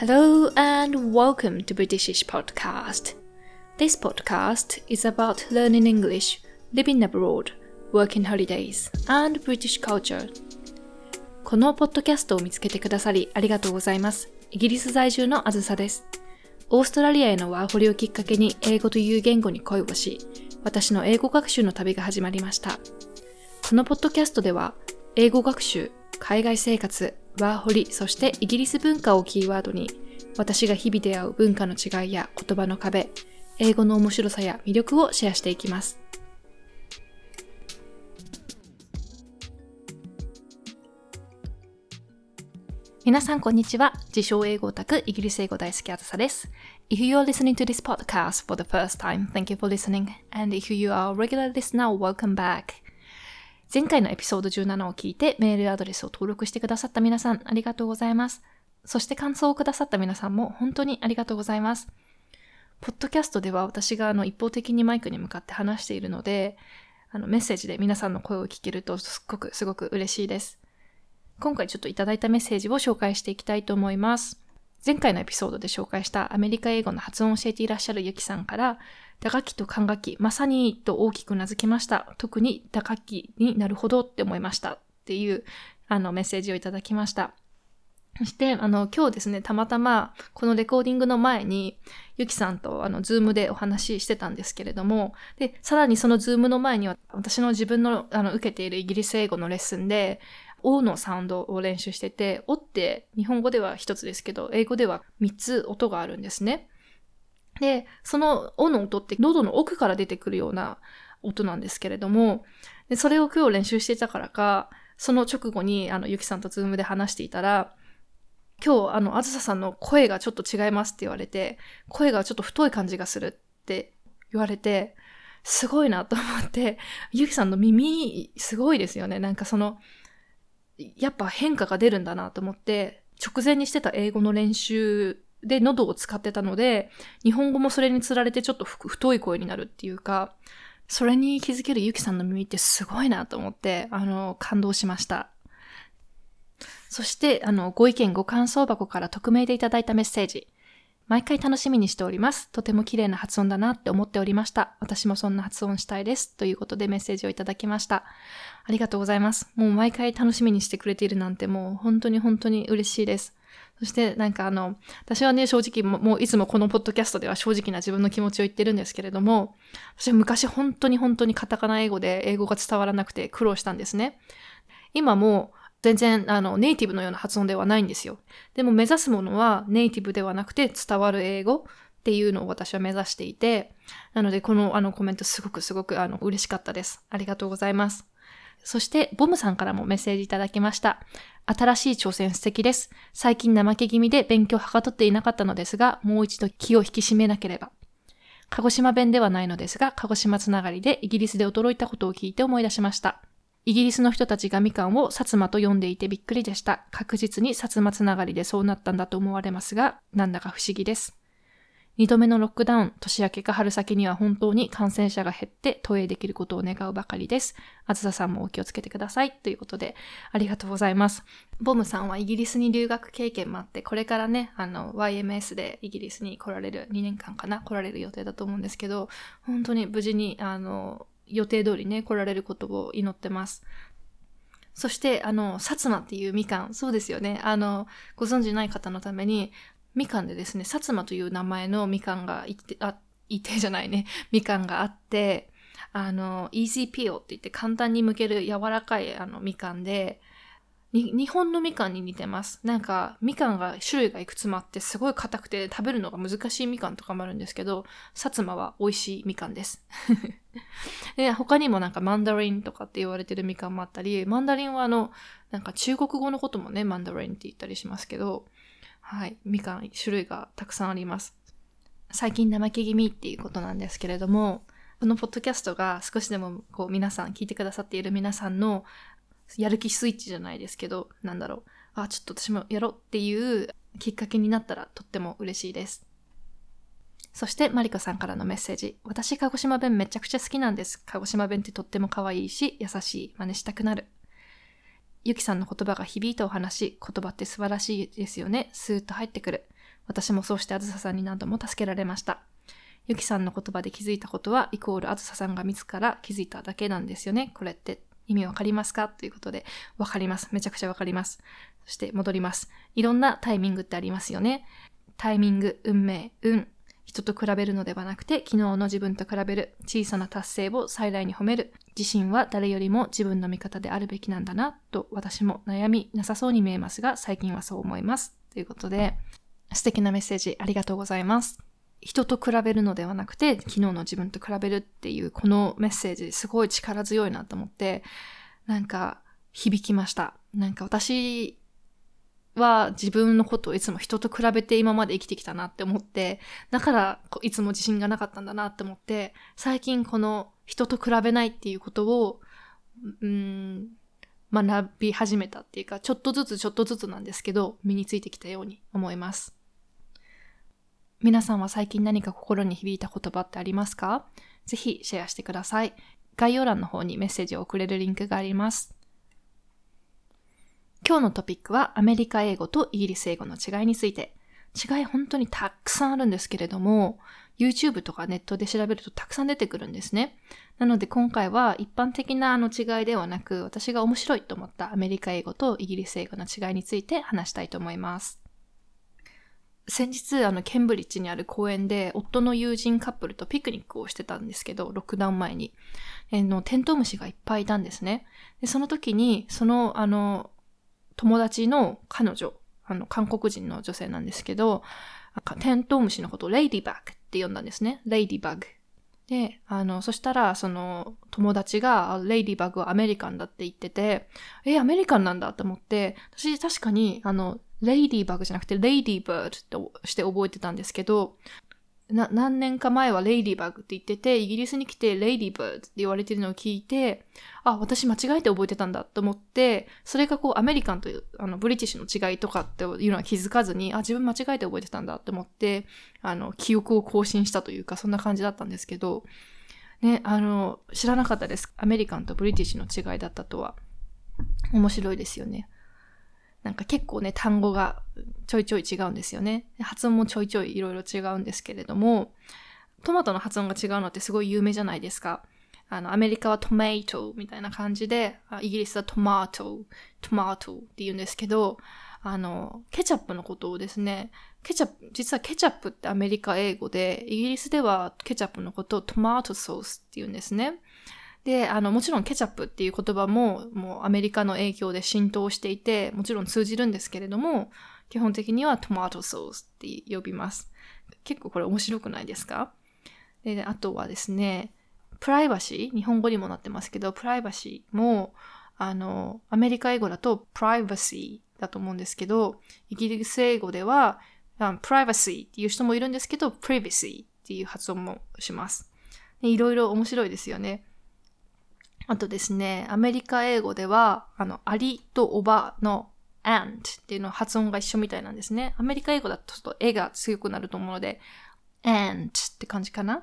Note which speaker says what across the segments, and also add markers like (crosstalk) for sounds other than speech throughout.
Speaker 1: Hello and welcome to Britishish Podcast. This podcast is about learning English, living abroad, working holidays, and British culture. このポッドキャストを見つけてくださりありがとうございます。イギリス在住のあずさです。オーストラリアへのワーホリをきっかけに英語という言語に恋をし、私の英語学習の旅が始まりました。このポッドキャストでは、英語学習、海外生活、ワーホリ、そしてイギリス文化をキーワードに、私が日々出会う文化の違いや言葉の壁、英語の面白さや魅力をシェアしていきます。皆さん、こんにちは。自称英語オタク、イギリス英語大好きあずさです。If you are listening to this podcast for the first time, thank you for listening. And if you are a regular listener, welcome back. 前回のエピソード17を聞いてメールアドレスを登録してくださった皆さんありがとうございます。そして感想をくださった皆さんも本当にありがとうございます。ポッドキャストでは私があの一方的にマイクに向かって話しているので、あのメッセージで皆さんの声を聞けるとすっごくすごく嬉しいです。今回ちょっといただいたメッセージを紹介していきたいと思います。前回のエピソードで紹介したアメリカ英語の発音を教えていらっしゃるゆきさんから、打楽器と管楽器、まさにと大きく名付けました。特に打楽器になるほどって思いました。っていうあのメッセージをいただきました。そして、あの、今日ですね、たまたま、このレコーディングの前に、ゆきさんと、あの、ズームでお話ししてたんですけれども、で、さらにそのズームの前には、私の自分の、あの、受けているイギリス英語のレッスンで、O のサウンドを練習してて、O って日本語では一つですけど、英語では三つ音があるんですね。で、そのおの音って喉の奥から出てくるような音なんですけれども、でそれを今日練習していたからか、その直後に、あの、ゆきさんとズームで話していたら、今日、あの、あずささんの声がちょっと違いますって言われて、声がちょっと太い感じがするって言われて、すごいなと思って、ゆきさんの耳、すごいですよね。なんかその、やっぱ変化が出るんだなと思って、直前にしてた英語の練習で喉を使ってたので、日本語もそれにつられてちょっと太い声になるっていうか、それに気づけるゆきさんの耳ってすごいなと思って、あの、感動しました。そして、あの、ご意見ご感想箱から匿名でいただいたメッセージ。毎回楽しみにしております。とても綺麗な発音だなって思っておりました。私もそんな発音したいです。ということでメッセージをいただきました。ありがとうございます。もう毎回楽しみにしてくれているなんてもう本当に本当に嬉しいです。そしてなんかあの、私はね、正直もういつもこのポッドキャストでは正直な自分の気持ちを言ってるんですけれども、私は昔本当に本当にカタカナ英語で英語が伝わらなくて苦労したんですね。今も全然あのネイティブのような発音ではないんですよ。でも目指すものはネイティブではなくて伝わる英語っていうのを私は目指していて、なのでこのあのコメントすごくすごくあの嬉しかったです。ありがとうございます。そして、ボムさんからもメッセージいただきました。新しい挑戦素敵です。最近怠け気味で勉強はかとっていなかったのですが、もう一度気を引き締めなければ。鹿児島弁ではないのですが、鹿児島つながりでイギリスで驚いたことを聞いて思い出しました。イギリスの人たちがみかんを薩摩と呼んでいてびっくりでした。確実に薩摩つながりでそうなったんだと思われますが、なんだか不思議です。二度目のロックダウン、年明けか春先には本当に感染者が減って投影できることを願うばかりです。あずささんもお気をつけてください。ということで、ありがとうございます。ボムさんはイギリスに留学経験もあって、これからね、あの、YMS でイギリスに来られる、2年間かな、来られる予定だと思うんですけど、本当に無事に、あの、予定通りね、来られることを祈ってます。そして、あの、薩摩っていうみかん、そうですよね。あの、ご存知ない方のために、みかんでですね、薩摩という名前のみかんがいて、あ、いてじゃないね、(laughs) みかんがあって、あの、easy peel って言って簡単に剥ける柔らかいあのみかんで、日本のみかんに似てます。なんか、みかんが種類がいくつもあって、すごい硬くて食べるのが難しいみかんとかもあるんですけど、薩摩は美味しいみかんです。(laughs) で他にもなんかマンダリンとかって言われてるみかんもあったり、マンダリンはあの、なんか中国語のこともね、マンダリンって言ったりしますけど、はい、みかん種類がたくさんあります。最近怠け気味っていうことなんですけれども、このポッドキャストが少しでもこう皆さん聞いてくださっている皆さんのやる気スイッチじゃないですけど、なんだろう。あ、ちょっと私もやろうっていうきっかけになったらとっても嬉しいです。そして、マリコさんからのメッセージ。私、鹿児島弁めちゃくちゃ好きなんです。鹿児島弁ってとっても可愛いし、優しい。真似したくなる。ゆきさんの言葉が響いたお話、言葉って素晴らしいですよね。スーッと入ってくる。私もそうしてあずささんに何度も助けられました。ゆきさんの言葉で気づいたことは、イコールあずささんが自ら気づいただけなんですよね。これって意味わかりますか？ということで、わかります。めちゃくちゃわかります。そして戻ります。いろんなタイミングってありますよね。タイミング、運命、運。人と比べるのではなくて、昨日の自分と比べる。小さな達成を最大に褒める。自身は誰よりも自分の味方であるべきなんだな、と私も悩みなさそうに見えますが、最近はそう思います。ということで、素敵なメッセージありがとうございます。人と比べるのではなくて、昨日の自分と比べるっていうこのメッセージすごい力強いなと思って、なんか響きました。なんか私は自分のことをいつも人と比べて今まで生きてきたなって思って、だからいつも自信がなかったんだなって思って、最近この人と比べないっていうことを、うん、学び始めたっていうか、ちょっとずつちょっとずつなんですけど、身についてきたように思います。皆さんは最近何か心に響いた言葉ってありますか？ぜひシェアしてください。概要欄の方にメッセージを送れるリンクがあります。今日のトピックはアメリカ英語とイギリス英語の違いについて。違い本当にたくさんあるんですけれども、YouTube とかネットで調べるとたくさん出てくるんですね。なので今回は一般的なあの違いではなく、私が面白いと思ったアメリカ英語とイギリス英語の違いについて話したいと思います。先日、あの、ケンブリッジにある公園で、夫の友人カップルとピクニックをしてたんですけど、ロックダウン前に。えの、テントウムシがいっぱいいたんですね。で、その時に、その、あの、友達の彼女、あの、韓国人の女性なんですけど、テントウムシのことをレイディバグって呼んだんですね。レイディバグ。で、あの、そしたら、その、友達が、 ladybug は American だって言ってて、え、 American なんだと思って、私確かに、あの、 ladybug じゃなくて、 ladybird として覚えてたんですけど、な、何年か前は ladybug って言ってて、イギリスに来て ladybird って言われてるのを聞いて、あ、私間違えて覚えてたんだと思って、それがこう American という、あの、 British の違いとかっていうのは気づかずに、あ、自分間違えて覚えてたんだって思って、あの、記憶を更新したというか、そんな感じだったんですけど、ね、あの、知らなかったです。アメリカンとブリティッシュの違いだったとは。面白いですよね。なんか結構ね、単語がちょいちょい違うんですよね。発音もちょいちょいいろいろ違うんですけれども、トマトの発音が違うのってすごい有名じゃないですか。あの、アメリカはトマトみたいな感じで、イギリスはトマト、トマトって言うんですけど、あの、ケチャップのことをですね、ケチャップ、実はケチャップってアメリカ英語で、イギリスではケチャップのことをトマトソースって言うんですね。で、あの、もちろんケチャップっていう言葉も、もうアメリカの影響で浸透していて、もちろん通じるんですけれども、基本的にはトマトソースって呼びます。結構これ面白くないですか？で、あとはですね、プライバシー、日本語にもなってますけど、プライバシーも、あの、アメリカ英語だとプライバシーだと思うんですけど、イギリス英語では、プライバシーっていう人もいるんですけど、プリバシーっていう発音もします。いろいろ面白いですよね。あとですね、アメリカ英語では、あの、アリとおばの and っていうの発音が一緒みたいなんですね。アメリカ英語だとちょっと絵が強くなると思うので、and って感じかな。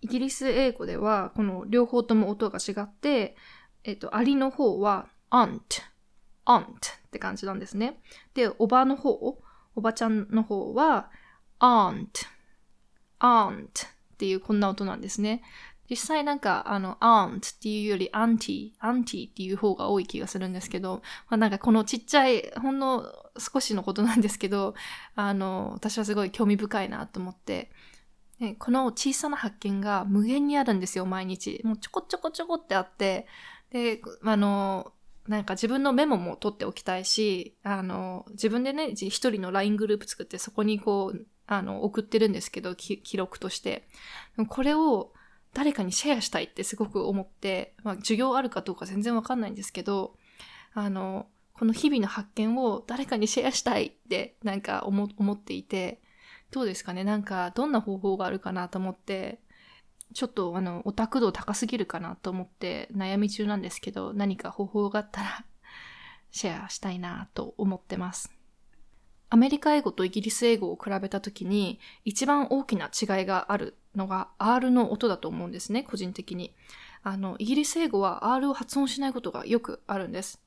Speaker 1: イギリス英語では、この両方とも音が違って、えっと、アリの方は aunt, aunt って感じなんですね。で、おばの方、おばちゃんの方は aunt, aunt っていうこんな音なんですね。実際なんか、あの、aunt っていうより auntie、auntie っていう方が多い気がするんですけど、まあ、なんかこのちっちゃい、ほんの少しのことなんですけど、あの、私はすごい興味深いなと思って、ね、この小さな発見が無限にあるんですよ、毎日。もうちょこちょこちょこってあって、で、あの、なんか自分のメモも取っておきたいし、あの、自分でね、一人の LINE グループ作ってそこにこう、あの、送ってるんですけど、記録として。これを、誰かにシェアしたいってすごく思って、まあ、授業あるかどうか全然わかんないんですけど、あの、この日々の発見を誰かにシェアしたいってなんか思っていて、どうですかね？なんかどんな方法があるかなと思って、ちょっとあの、オタク度高すぎるかなと思って悩み中なんですけど、何か方法があったら (laughs) シェアしたいなと思ってます。アメリカ英語とイギリス英語を比べたときに一番大きな違いがあるのが R の音だと思うんですね、個人的に。あの、イギリス英語は R を発音しないことがよくあるんです。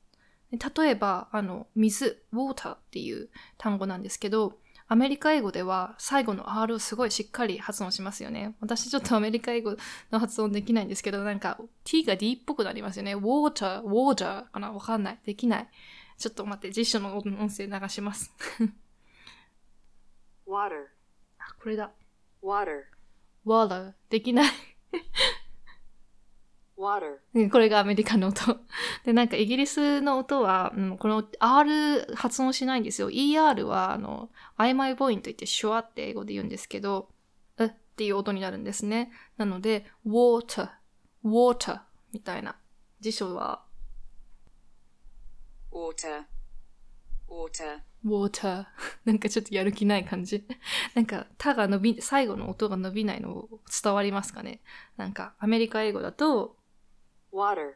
Speaker 1: 例えば、あの、水、water っていう単語なんですけど、アメリカ英語では最後の R をすごいしっかり発音しますよね。私ちょっとアメリカ英語の発音できないんですけど、なんか T が D っぽくなりますよね。water, water かな？わかんない。できない。ちょっと待って、辞書の音声流します。(laughs)
Speaker 2: water
Speaker 1: あ、これだ。
Speaker 2: water
Speaker 1: water できない
Speaker 2: water
Speaker 1: これがアメリカの音。で、なんかイギリスの音は、うん、この R 発音しないんですよ。ER は、あの、曖昧母音といってシュワって英語で言うんですけど、えっていう音になるんですね。なので、water, water みたいな。辞書は、
Speaker 2: water, water,
Speaker 1: water (laughs) なんかちょっとやる気ない感じ。(laughs) なんか、たが伸び、最後の音が伸びないの伝わりますかねなんか、アメリカ英語だと、
Speaker 2: water,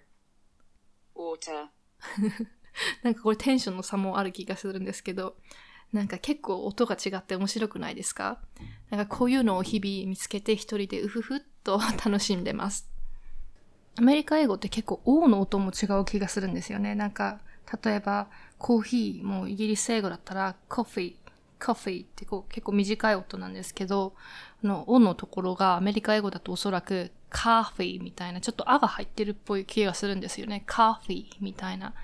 Speaker 2: water. (laughs)
Speaker 1: なんかこれテンションの差もある気がするんですけど、なんか結構音が違って面白くないですか？なんかこういうのを日々見つけて一人でうふふっと楽しんでます。アメリカ英語って結構 O の音も違う気がするんですよね。なんか、例えばコーヒーもイギリス英語だったらコフィー、コフィーってこう結構短い音なんですけど、あの、O のところがアメリカ英語だとおそらくカーフィーみたいな、ちょっとあが入ってるっぽい気がするんですよね。カーフィーみたいな。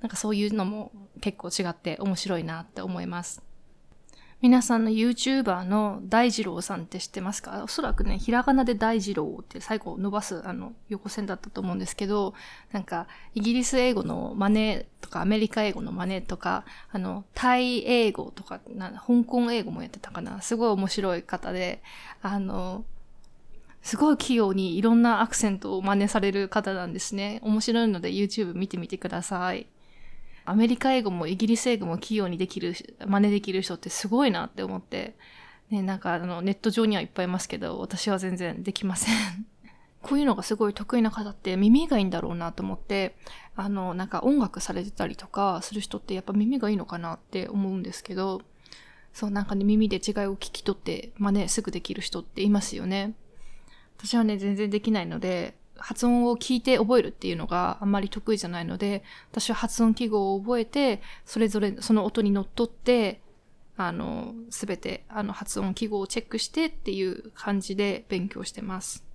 Speaker 1: なんかそういうのも結構違って面白いなって思います。皆さんの YouTuber の大二郎さんって知ってますか？おそらくね、ひらがなで大二郎って最後伸ばすあの横線だったと思うんですけど、なんかイギリス英語の真似とかアメリカ英語の真似とか、あの、タイ英語とか、な香港英語もやってたかな？すごい面白い方で、あの、すごい器用にいろんなアクセントを真似される方なんですね。面白いので YouTube 見てみてください。アメリカ英語もイギリス英語も器用にできる、真似できる人ってすごいなって思って、ね、なんかあのネット上にはいっぱいいますけど、私は全然できません。こういうのがすごい得意な方って耳がいいんだろうなと思って、あの、なんか音楽されてたりとかする人ってやっぱ耳がいいのかなって思うんですけど、そうなんかね、耳で違いを聞き取って真似すぐできる人っていますよね。私はね、全然できないので、発音を聞いて覚えるっていうのがあんまり得意じゃないので、私は発音記号を覚えて、それぞれその音にのっとって、あの、すべて、あの、発音記号をチェックしてっていう感じで勉強してます。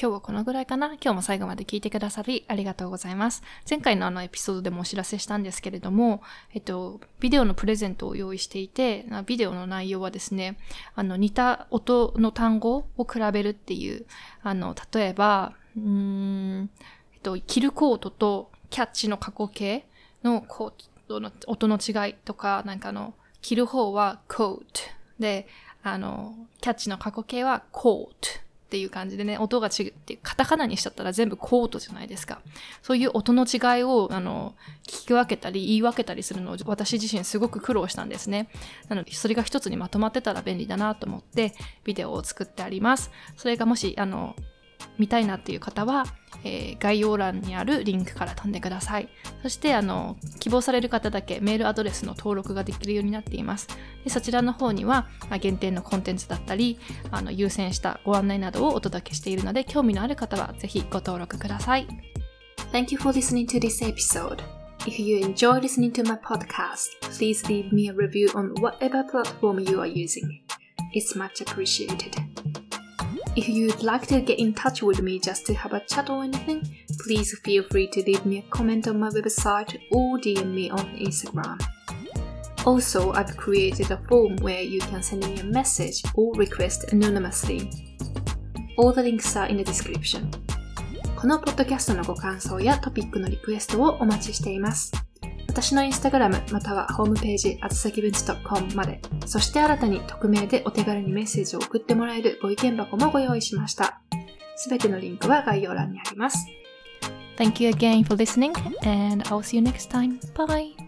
Speaker 1: 今日はこのぐらいかな。今日も最後まで聞いてくださりありがとうございます。前回のあのエピソードでもお知らせしたんですけれども、えっと、ビデオのプレゼントを用意していて、ビデオの内容はですね、あの、似た音の単語を比べるっていう、あの、例えば、うーん、えっと、キルコートとキャッチの過去形のコートの音の違いとか、なんかあの、着る方はコート。で、あの、キャッチの過去形はコート。っていう感じでね、音が違って、カタカナにしちゃったら全部コートじゃないですか。そういう音の違いを、あの、聞き分けたり言い分けたりするのを私自身すごく苦労したんですね。なので、それが一つにまとまってたら便利だなと思って、ビデオを作ってあります。それがもし、あの、見たいなっていう方は、えー、概要欄にあるリンクから飛んでください。そして、あの、希望される方だけメールアドレスの登録ができるようになっています。でそちらの方には、まあ、限定のコンテンツだったり、あの、優先したご案内などをお届けしているので、興味のある方はぜひご登録ください。Thank you for listening to this episode. If you enjoy listening to my podcast, please leave me a review on whatever platform you are using. It's much appreciated. If you'd like to get in touch with me just to have a chat or anything, please feel free to leave me a comment on my website or DM me on Instagram. Also, I've created a form where you can send me a message or request anonymously. All the links are in the description. このポッドキャストのご感想やトピックのリクエストをお待ちしています。 私のインスタグラムまたはホームページ、あつさきぶんち .com まで、そして新たに匿名でお手軽にメッセージを送ってもらえるご意見箱もご用意しました。すべてのリンクは概要欄にあります。Thank you again for listening and I'll see you next time. Bye!